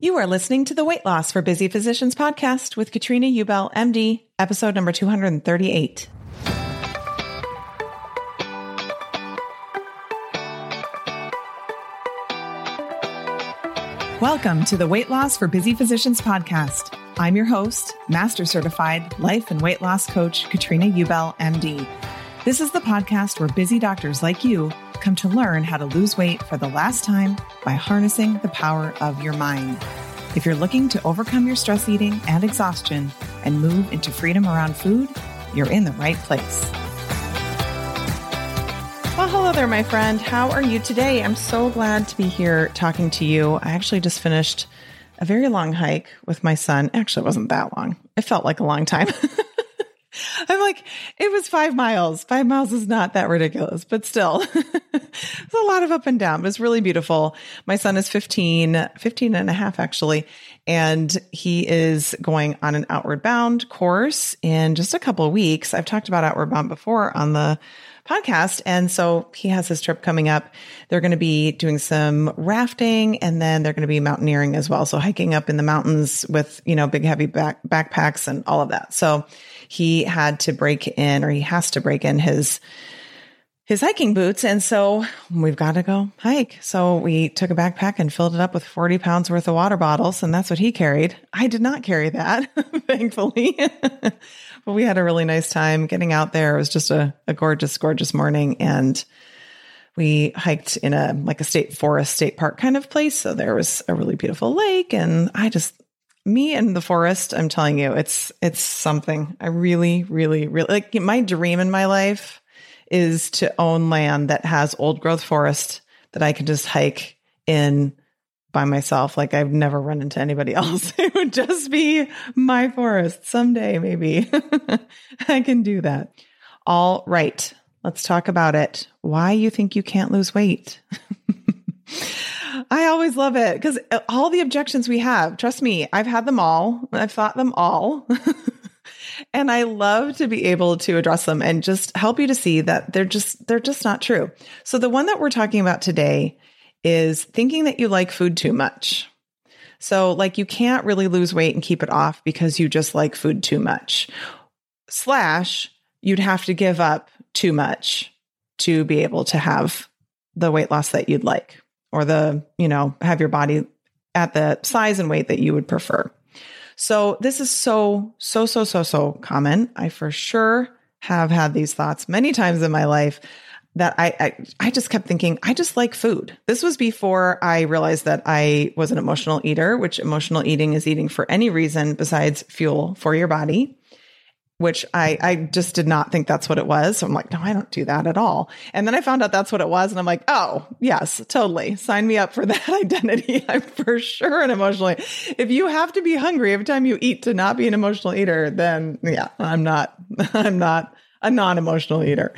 You are listening to the Weight Loss for Busy Physicians podcast with Katrina Ubel, MD, episode number 238. Welcome to the Weight Loss for Busy Physicians podcast. I'm your host, Master Certified Life and Weight Loss Coach, Katrina Ubel, MD. This is the podcast where busy doctors like you come to learn how to lose weight for the last time by harnessing the power of your mind. If you're looking to overcome your stress eating and exhaustion and move into freedom around food, you're in the right place. Well, hello there, my friend. How are you today? I'm so glad to be here talking to you. I actually just finished a very long hike with my son. Actually, it wasn't that long. It felt like a long time. I'm like, it was five miles. Five miles is not that ridiculous, but still, it's a lot of up and down. But it's really beautiful. My son is 15, 15 and a half actually, and he is going on an outward bound course in just a couple of weeks. I've talked about outward bound before on the podcast. And so he has his trip coming up. They're going to be doing some rafting and then they're going to be mountaineering as well. So hiking up in the mountains with, you know, big heavy back, backpacks and all of that. So he had to break in or he has to break in his his hiking boots. And so we've got to go hike. So we took a backpack and filled it up with 40 pounds worth of water bottles. And that's what he carried. I did not carry that, thankfully. but we had a really nice time getting out there. It was just a, a gorgeous, gorgeous morning. And we hiked in a like a state forest, state park kind of place. So there was a really beautiful lake. And I just, me and the forest, I'm telling you, it's it's something. I really, really, really like my dream in my life is to own land that has old growth forest that I can just hike in by myself. Like I've never run into anybody else. It would just be my forest someday, maybe I can do that. All right. Let's talk about it. Why you think you can't lose weight. I always love it because uh, all the objections we have, trust me, I've had them all. I've thought them all. and I love to be able to address them and just help you to see that they're just they're just not true. So the one that we're talking about today is thinking that you like food too much. So like you can't really lose weight and keep it off because you just like food too much. Slash you'd have to give up too much to be able to have the weight loss that you'd like or the, you know, have your body at the size and weight that you would prefer. So this is so, so, so, so, so common. I for sure have had these thoughts many times in my life that I, I, I just kept thinking I just like food. This was before I realized that I was an emotional eater, which emotional eating is eating for any reason besides fuel for your body. which I, I just did not think that's what it was. So I'm like, no, I don't do that at all. And then I found out that's what it was. And I'm like, oh, yes, totally. Sign me up for that identity. I'm for sure an emotional. eater. If you have to be hungry every time you eat to not be an emotional eater, then yeah, I'm not, I'm not a non-emotional eater.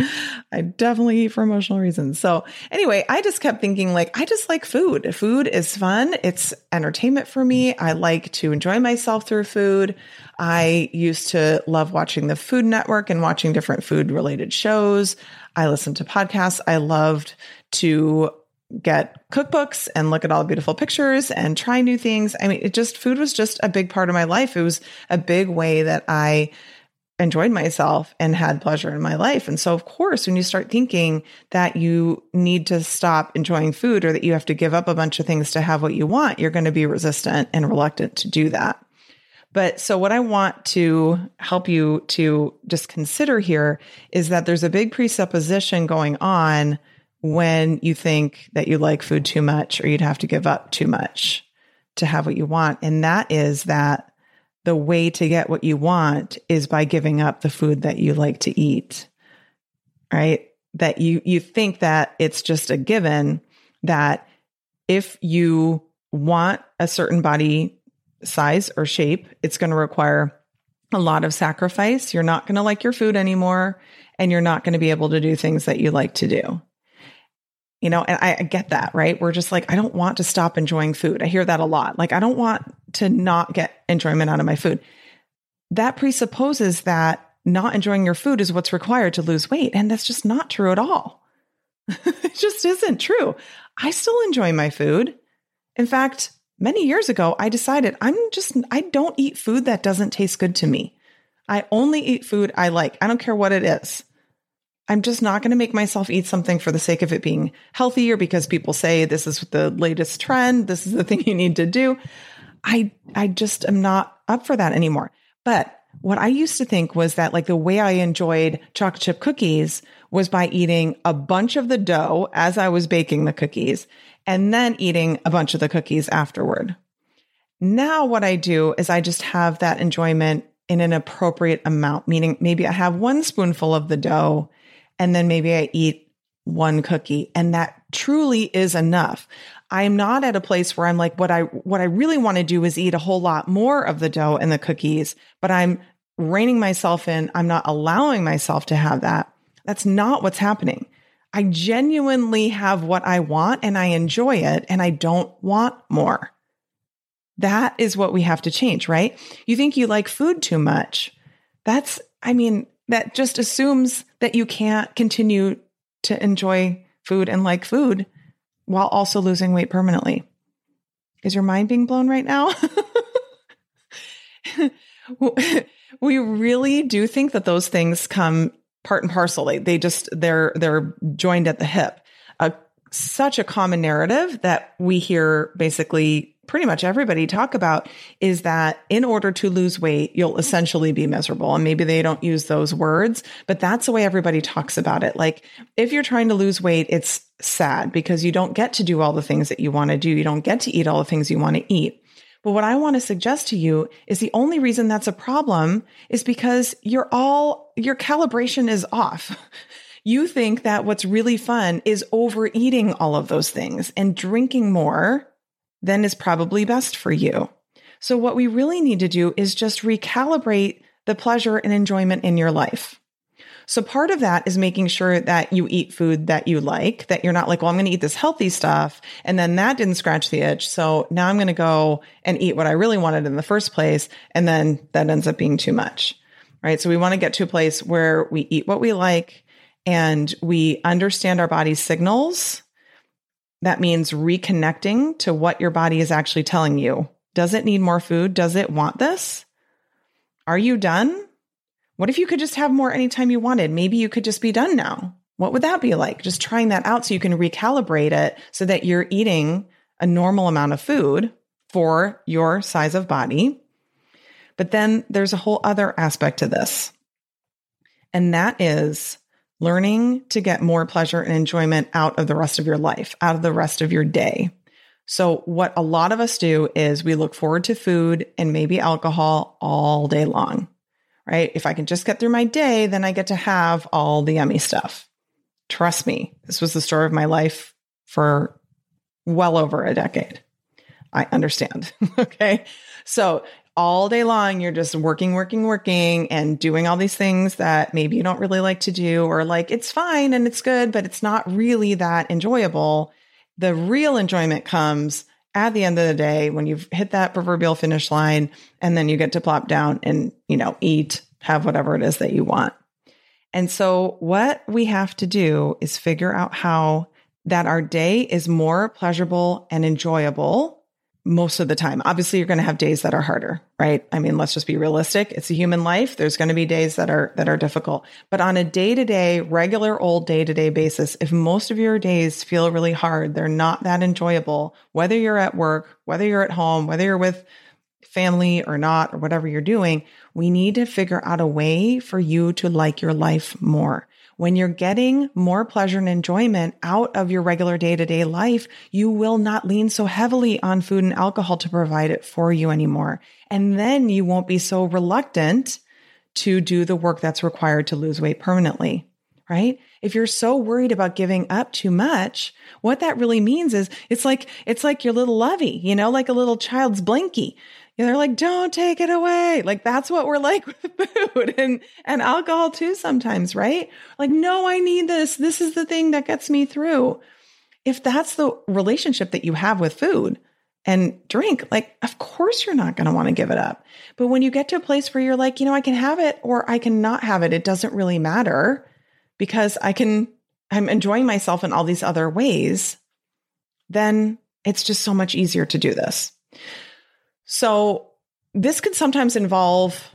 I definitely eat for emotional reasons. So anyway, I just kept thinking like, I just like food. Food is fun. It's entertainment for me. I like to enjoy myself through food. I used to love watching the Food Network and watching different food related shows. I listened to podcasts. I loved to get cookbooks and look at all the beautiful pictures and try new things. I mean, it just, food was just a big part of my life. It was a big way that I enjoyed myself and had pleasure in my life. And so, of course, when you start thinking that you need to stop enjoying food or that you have to give up a bunch of things to have what you want, you're going to be resistant and reluctant to do that. But so, what I want to help you to just consider here is that there's a big presupposition going on when you think that you like food too much or you'd have to give up too much to have what you want. And that is that the way to get what you want is by giving up the food that you like to eat. Right? That you you think that it's just a given that if you want a certain body size or shape, it's going to require a lot of sacrifice. You're not going to like your food anymore and you're not going to be able to do things that you like to do. You know, and I, I, get that, right? We're just like, I don't want to stop enjoying food. I hear that a lot. Like, I don't want to not get enjoyment out of my food. That presupposes that not enjoying your food is what's required to lose weight. And that's just not true at all. it just isn't true. I still enjoy my food. In fact, many years ago, I decided I'm just, I don't eat food that doesn't taste good to me. I only eat food I like. I don't care what it is. I'm just not going to make myself eat something for the sake of it being healthy or because people say this is the latest trend. This is the thing you need to do. I, I just am not up for that anymore. But what I used to think was that like the way I enjoyed chocolate chip cookies was by eating a bunch of the dough as I was baking the cookies and then eating a bunch of the cookies afterward. Now what I do is I just have that enjoyment in an appropriate amount, meaning maybe I have one spoonful of the dough and then maybe I eat one cookie and that truly is enough. I'm not at a place where I'm like what I what I really want to do is eat a whole lot more of the dough and the cookies, but I'm reining myself in. I'm not allowing myself to have that. That's not what's happening. I genuinely have what I want and I enjoy it and I don't want more. That is what we have to change, right? You think you like food too much. That's, I mean, that just assumes that you can't continue to enjoy food and like food while also losing weight permanently. Is your mind being blown right now? we really do think that those things come part and parcel. They, they just they're they're joined at the hip. Uh, such a common narrative that we hear basically pretty much everybody talk about is that in order to lose weight, you'll essentially be miserable. And maybe they don't use those words, but that's the way everybody talks about it. Like if you're trying to lose weight, it's sad because you don't get to do all the things that you want to do. You don't get to eat all the things you want to eat. But what I want to suggest to you is the only reason that's a problem is because you're all, your calibration is off. You think that what's really fun is overeating all of those things and drinking more then is probably best for you. So, what we really need to do is just recalibrate the pleasure and enjoyment in your life. So, part of that is making sure that you eat food that you like, that you're not like, well, I'm going to eat this healthy stuff. And then that didn't scratch the itch. So now I'm going to go and eat what I really wanted in the first place. And then that ends up being too much. Right. So, we want to get to a place where we eat what we like and we understand our body's signals that means reconnecting to what your body is actually telling you. Does it need more food? Does it want this? Are you done? What if you could just have more anytime you wanted? Maybe you could just be done now. What would that be like? Just trying that out so you can recalibrate it so that you're eating a normal amount of food for your size of body. But then there's a whole other aspect to this. And that is learning to get more pleasure and enjoyment out of the rest of your life, out of the rest of your day. So, what a lot of us do is we look forward to food and maybe alcohol all day long, right? If I can just get through my day, then I get to have all the yummy stuff. Trust me, this was the story of my life for well over a decade. I understand. okay. So all day long, you're just working, working, working, and doing all these things that maybe you don't really like to do, or like it's fine and it's good, but it's not really that enjoyable. The real enjoyment comes at the end of the day when you've hit that proverbial finish line and then you get to plop down and, you know, eat, have whatever it is that you want. And so what we have to do is figure out how that our day is more pleasurable and enjoyable most of the time. Obviously, you're going to have days that are harder, right? I mean, let's just be realistic. It's a human life. There's going to be days that are that are difficult. But on a day-to-day, regular old day-to-day basis, if most of your days feel really hard, they're not that enjoyable, whether you're at work, whether you're at home, whether you're with family or not or whatever you're doing, we need to figure out a way for you to like your life more. When you're getting more pleasure and enjoyment out of your regular day to day life, you will not lean so heavily on food and alcohol to provide it for you anymore. And then you won't be so reluctant to do the work that's required to lose weight permanently, right? If you're so worried about giving up too much, what that really means is it's like, it's like your little lovey, you know, like a little child's they're like, don't take it away. Like that's what we're like with food and, and alcohol too sometimes, right? Like, no, I need this. This is the thing that gets me through. If that's the relationship that you have with food and drink, like, of course you're not going to want to give it up. But when you get to a place where you're like, you know, I can have it or I can not have it, it doesn't really matter because I can, I'm enjoying myself in all these other ways, then it's just so much easier to do this. So this could sometimes involve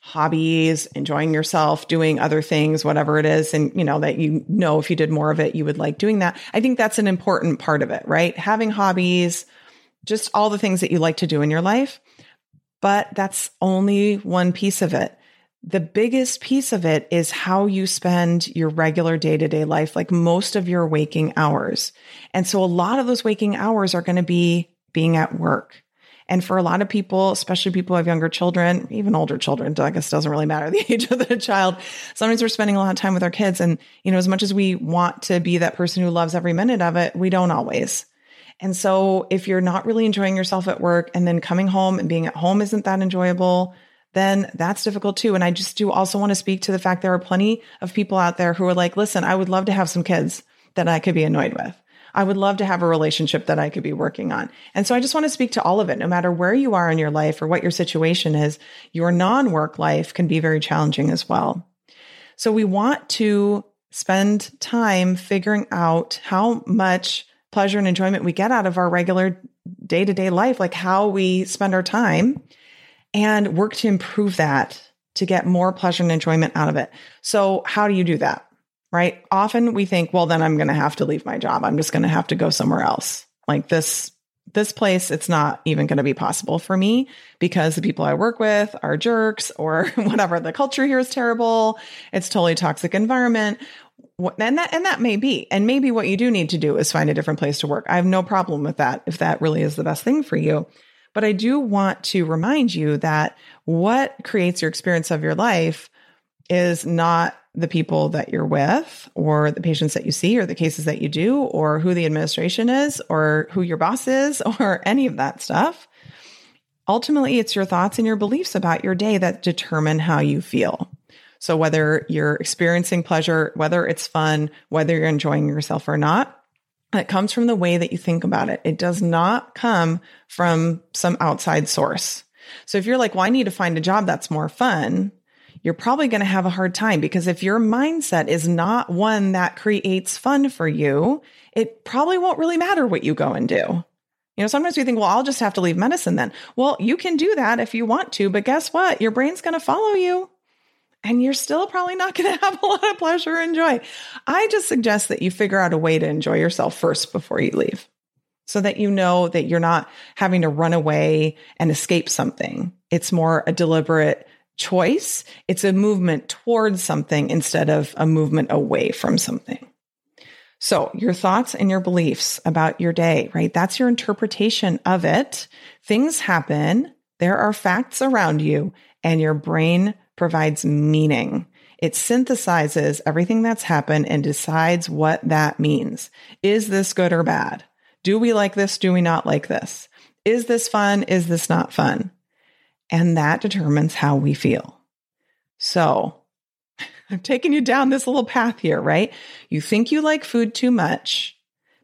hobbies, enjoying yourself, doing other things, whatever it is. And, you know, that you know, if you did more of it, you would like doing that. I think that's an important part of it, right? Having hobbies, just all the things that you like to do in your life. But that's only one piece of it. The biggest piece of it is how you spend your regular day to day life, like most of your waking hours. And so a lot of those waking hours are going to be being at work and for a lot of people, especially people who have younger children, even older children, I guess doesn't really matter the age of the child. Sometimes we're spending a lot of time with our kids. And, you know, as much as we want to be that person who loves every minute of it, we don't always. And so if you're not really enjoying yourself at work and then coming home and being at home isn't that enjoyable, then that's difficult too. And I just do also want to speak to the fact there are plenty of people out there who are like, listen, I would love to have some kids that I could be annoyed with. I would love to have a relationship that I could be working on. And so I just want to speak to all of it, no matter where you are in your life or what your situation is, your non work life can be very challenging as well. So we want to spend time figuring out how much pleasure and enjoyment we get out of our regular day to day life, like how we spend our time and work to improve that to get more pleasure and enjoyment out of it. So how do you do that? Right? Often we think, well, then I'm going to have to leave my job. I'm just going to have to go somewhere else. Like this, this place, it's not even going to be possible for me because the people I work with are jerks or whatever. The culture here is terrible. It's totally toxic environment. And that, and that may be, and maybe what you do need to do is find a different place to work. I have no problem with that if that really is the best thing for you. But I do want to remind you that what creates your experience of your life is not the people that you're with or the patients that you see or the cases that you do or who the administration is or who your boss is or any of that stuff. Ultimately, it's your thoughts and your beliefs about your day that determine how you feel. So whether you're experiencing pleasure, whether it's fun, whether you're enjoying yourself or not, it comes from the way that you think about it. It does not come from some outside source. So if you're like, well, I need to find a job that's more fun, you're probably going to have a hard time because if your mindset is not one that creates fun for you, it probably won't really matter what you go and do. You know, sometimes we think, well, I'll just have to leave medicine then. Well, you can do that if you want to, but guess what? Your brain's going to follow you and you're still probably not going to have a lot of pleasure and joy. I just suggest that you figure out a way to enjoy yourself first before you leave so that you know that you're not having to run away and escape something. It's more a deliberate choice. It's a movement towards something instead of a movement away from something. So, your thoughts and your beliefs about your day, right? That's your interpretation of it. Things happen, there are facts around you, and your brain provides meaning. It synthesizes everything that's happened and decides what that means. Is this good or bad? Do we like this? Do we not like this? Is this fun? Is this not fun? And that determines how we feel. So I'm taking you down this little path here, right? You think you like food too much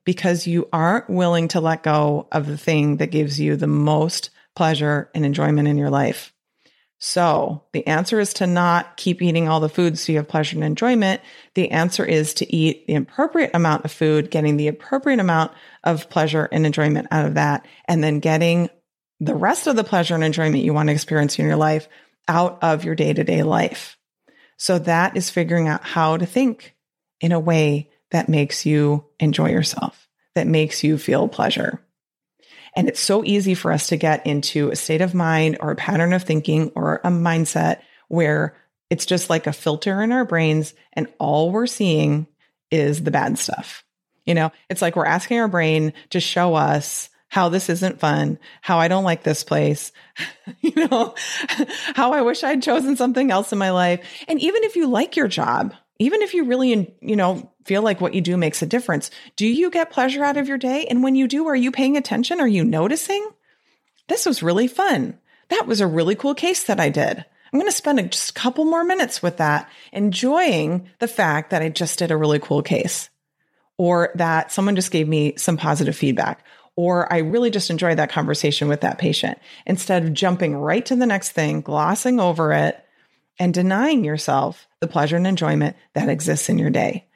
because you aren't willing to let go of the thing that gives you the most pleasure and enjoyment in your life. So the answer is to not keep eating all the food so you have pleasure and enjoyment. The answer is to eat the appropriate amount of food, getting the appropriate amount of pleasure and enjoyment out of that, and then getting the rest of the pleasure and enjoyment you want to experience in your life out of your day to day life. So that is figuring out how to think in a way that makes you enjoy yourself, that makes you feel pleasure. And it's so easy for us to get into a state of mind or a pattern of thinking or a mindset where it's just like a filter in our brains and all we're seeing is the bad stuff. You know, it's like we're asking our brain to show us how this isn't fun, how I don't like this place, you know, how I wish I'd chosen something else in my life. And even if you like your job, even if you really, you know, feel like what you do makes a difference, do you get pleasure out of your day? And when you do, are you paying attention? Are you noticing? This was really fun. That was a really cool case that I did. I'm going to spend a, just a couple more minutes with that, enjoying the fact that I just did a really cool case or that someone just gave me some positive feedback or I really just enjoyed that conversation with that patient instead of jumping right to the next thing, glossing over it, and denying yourself the pleasure and enjoyment that exists in your day.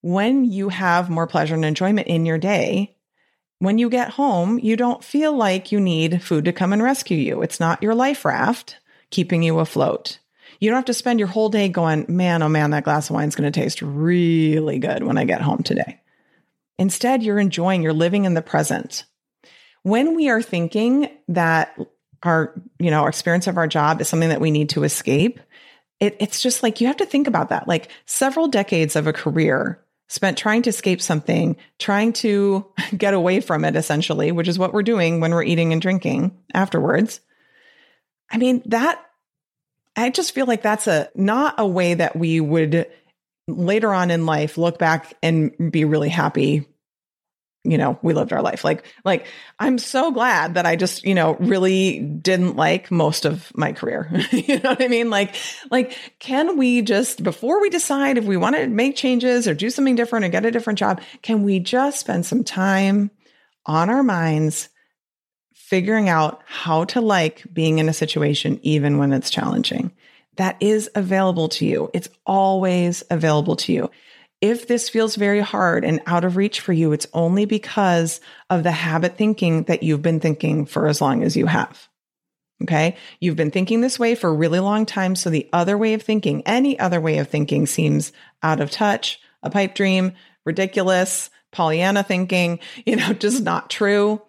When you have more pleasure and enjoyment in your day, when you get home, you don't feel like you need food to come and rescue you. It's not your life raft keeping you afloat. You don't have to spend your whole day going, man, oh man, that glass of wine is going to taste really good when I get home today. Instead, you're enjoying, you're living in the present when we are thinking that our, you know, our experience of our job is something that we need to escape, it, it's just like you have to think about that. Like several decades of a career spent trying to escape something, trying to get away from it, essentially, which is what we're doing when we're eating and drinking afterwards. I mean, that, I just feel like that's a not a way that we would later on in life look back and be really happy you know, we lived our life. Like, like I'm so glad that I just, you know, really didn't like most of my career. you know what I mean? Like, like, can we just, before we decide if we want to make changes or do something different or get a different job, can we just spend some time on our minds figuring out how to like being in a situation, even when it's challenging? That is available to you. It's always available to you. If this feels very hard and out of reach for you, it's only because of the habit thinking that you've been thinking for as long as you have. Okay. You've been thinking this way for a really long time. So the other way of thinking, any other way of thinking seems out of touch, a pipe dream, ridiculous, Pollyanna thinking, you know, just not true.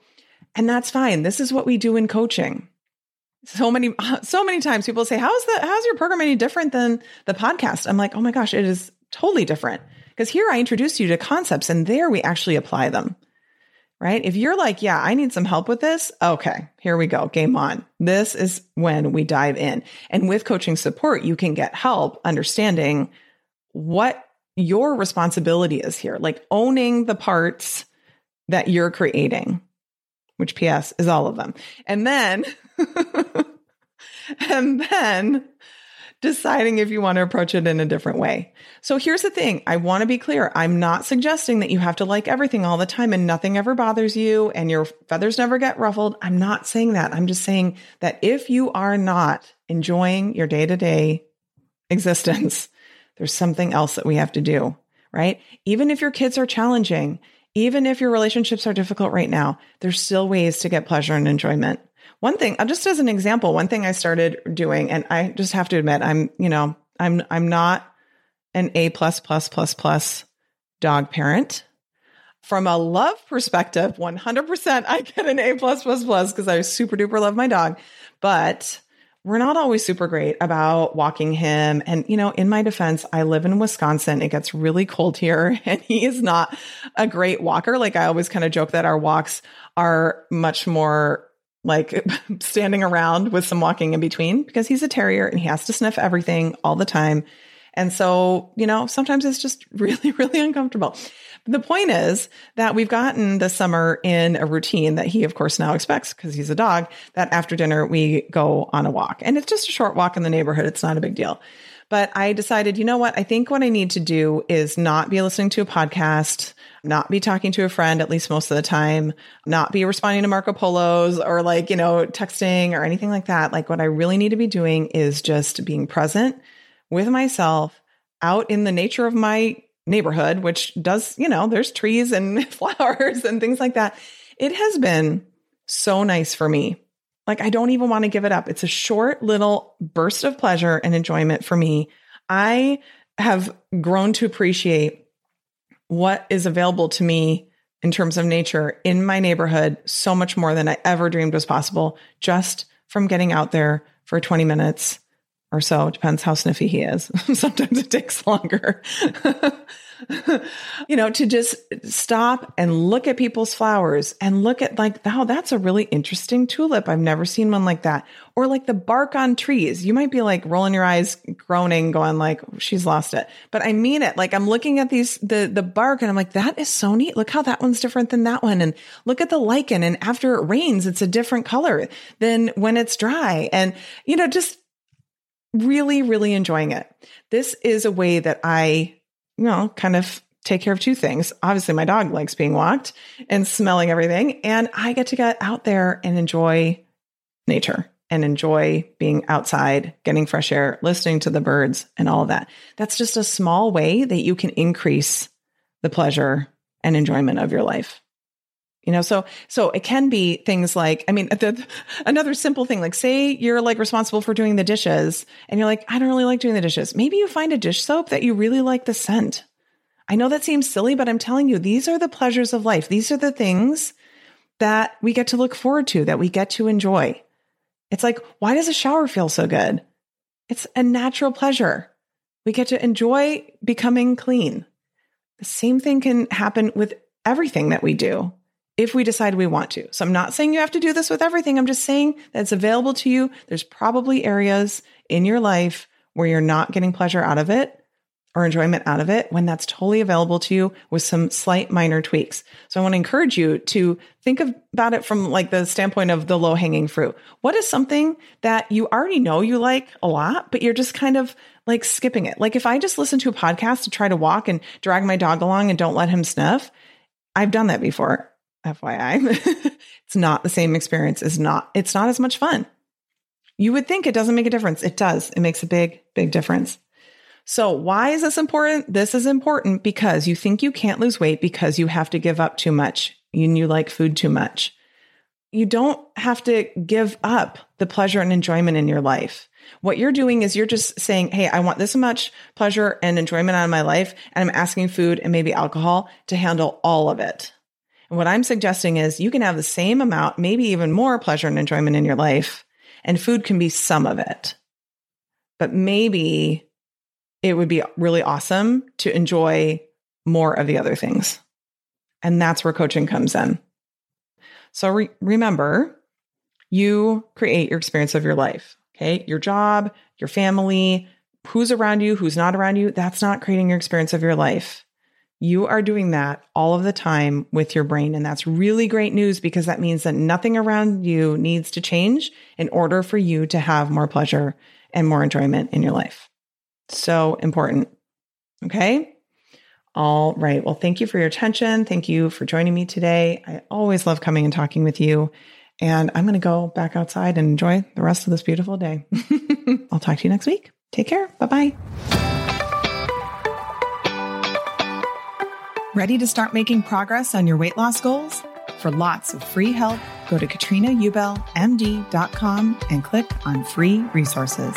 And that's fine. This is what we do in coaching. So many, so many times people say, how's the, how's your program any different than the podcast? I'm like, oh my gosh, it is totally different. Because here I introduce you to concepts and there we actually apply them. Right? If you're like, yeah, I need some help with this, okay, here we go. Game on. This is when we dive in. And with coaching support, you can get help understanding what your responsibility is here, like owning the parts that you're creating, which PS is all of them. And then, and then deciding if you want to approach it in a different way. So here's the thing. I want to be clear. I'm not suggesting that you have to like everything all the time and nothing ever bothers you and your feathers never get ruffled. I'm not saying that. I'm just saying that if you are not enjoying your day to day existence, there's something else that we have to do, right? Even if your kids are challenging, even if your relationships are difficult right now, there's still ways to get pleasure and enjoyment. One thing, uh, just as an example, one thing I started doing, and I just have to admit, I'm, you know, I'm, I'm not an A plus plus plus plus dog parent. From a love perspective, 100% I get an A plus plus plus because I super duper love my dog. But we're not always super great about walking him. And, you know, in my defense, I live in Wisconsin. It gets really cold here and he is not a great walker. Like I always kind of joke that our walks are much more like standing around with some walking in between because he's a terrier and he has to sniff everything all the time. And so, you know, sometimes it's just really, really uncomfortable. The point is that we've gotten this summer in a routine that he, of course, now expects because he's a dog that after dinner we go on a walk. And it's just a short walk in the neighborhood. It's not a big deal. But I decided, you know what? I think what I need to do is not be listening to a podcast, not be talking to a friend, at least most of the time, not be responding to Marco Polos or like, you know, texting or anything like that. Like, what I really need to be doing is just being present with myself out in the nature of my neighborhood, which does, you know, there's trees and flowers and things like that. It has been so nice for me. Like, I don't even want to give it up. It's a short little burst of pleasure and enjoyment for me. I have grown to appreciate what is available to me in terms of nature in my neighborhood so much more than I ever dreamed was possible just from getting out there for 20 minutes or so. It depends how sniffy he is. Sometimes it takes longer. you know, to just stop and look at people's flowers and look at like, wow, that's a really interesting tulip. I've never seen one like that. Or like the bark on trees. You might be like rolling your eyes, groaning, going like, she's lost it. But I mean it. Like I'm looking at these, the, the bark and I'm like, that is so neat. Look how that one's different than that one. And look at the lichen. And after it rains, it's a different color than when it's dry. And, you know, just really, really enjoying it. This is a way that I, you know, kind of take care of two things. Obviously, my dog likes being walked and smelling everything, and I get to get out there and enjoy nature and enjoy being outside, getting fresh air, listening to the birds, and all of that. That's just a small way that you can increase the pleasure and enjoyment of your life you know? So so it can be things like i mean the, another simple thing like say you're like responsible for doing the dishes and you're like i don't really like doing the dishes. Maybe you find a dish soap that you really like the scent. I know that seems silly but i'm telling you these are the pleasures of life. These are the things that we get to look forward to that we get to enjoy. It's like why does a shower feel so good? It's a natural pleasure. We get to enjoy becoming clean. The same thing can happen with everything that we do if we decide we want to. So I'm not saying you have to do this with everything. I'm just saying that it's available to you. There's probably areas in your life where you're not getting pleasure out of it or enjoyment out of it when that's totally available to you with some slight minor tweaks. So I want to encourage you to think about it from like the standpoint of the low hanging fruit. What is something that you already know you like a lot, but you're just kind of like skipping it? Like if I just listen to a podcast to try to walk and drag my dog along and don't let him sniff, I've done that before. FYI. it's not the same experience. It's not, it's not as much fun. You would think it doesn't make a difference. It does. It makes a big, big difference. So why is this important? This is important because you think you can't lose weight because you have to give up too much and you like food too much. You don't have to give up the pleasure and enjoyment in your life. What you're doing is you're just saying, Hey, I want this much pleasure and enjoyment out of my life. And I'm asking food and maybe alcohol to handle all of it. And what I'm suggesting is you can have the same amount, maybe even more pleasure and enjoyment in your life, and food can be some of it. But maybe it would be really awesome to enjoy more of the other things. And that's where coaching comes in. So re- remember, you create your experience of your life. Okay. Your job, your family, who's around you, who's not around you, that's not creating your experience of your life. You are doing that all of the time with your brain. And that's really great news because that means that nothing around you needs to change in order for you to have more pleasure and more enjoyment in your life. So important. Okay. All right. Well, thank you for your attention. Thank you for joining me today. I always love coming and talking with you. And I'm going to go back outside and enjoy the rest of this beautiful day. I'll talk to you next week. Take care. Bye bye. Ready to start making progress on your weight loss goals? For lots of free help, go to katrinaubelmd.com and click on free resources.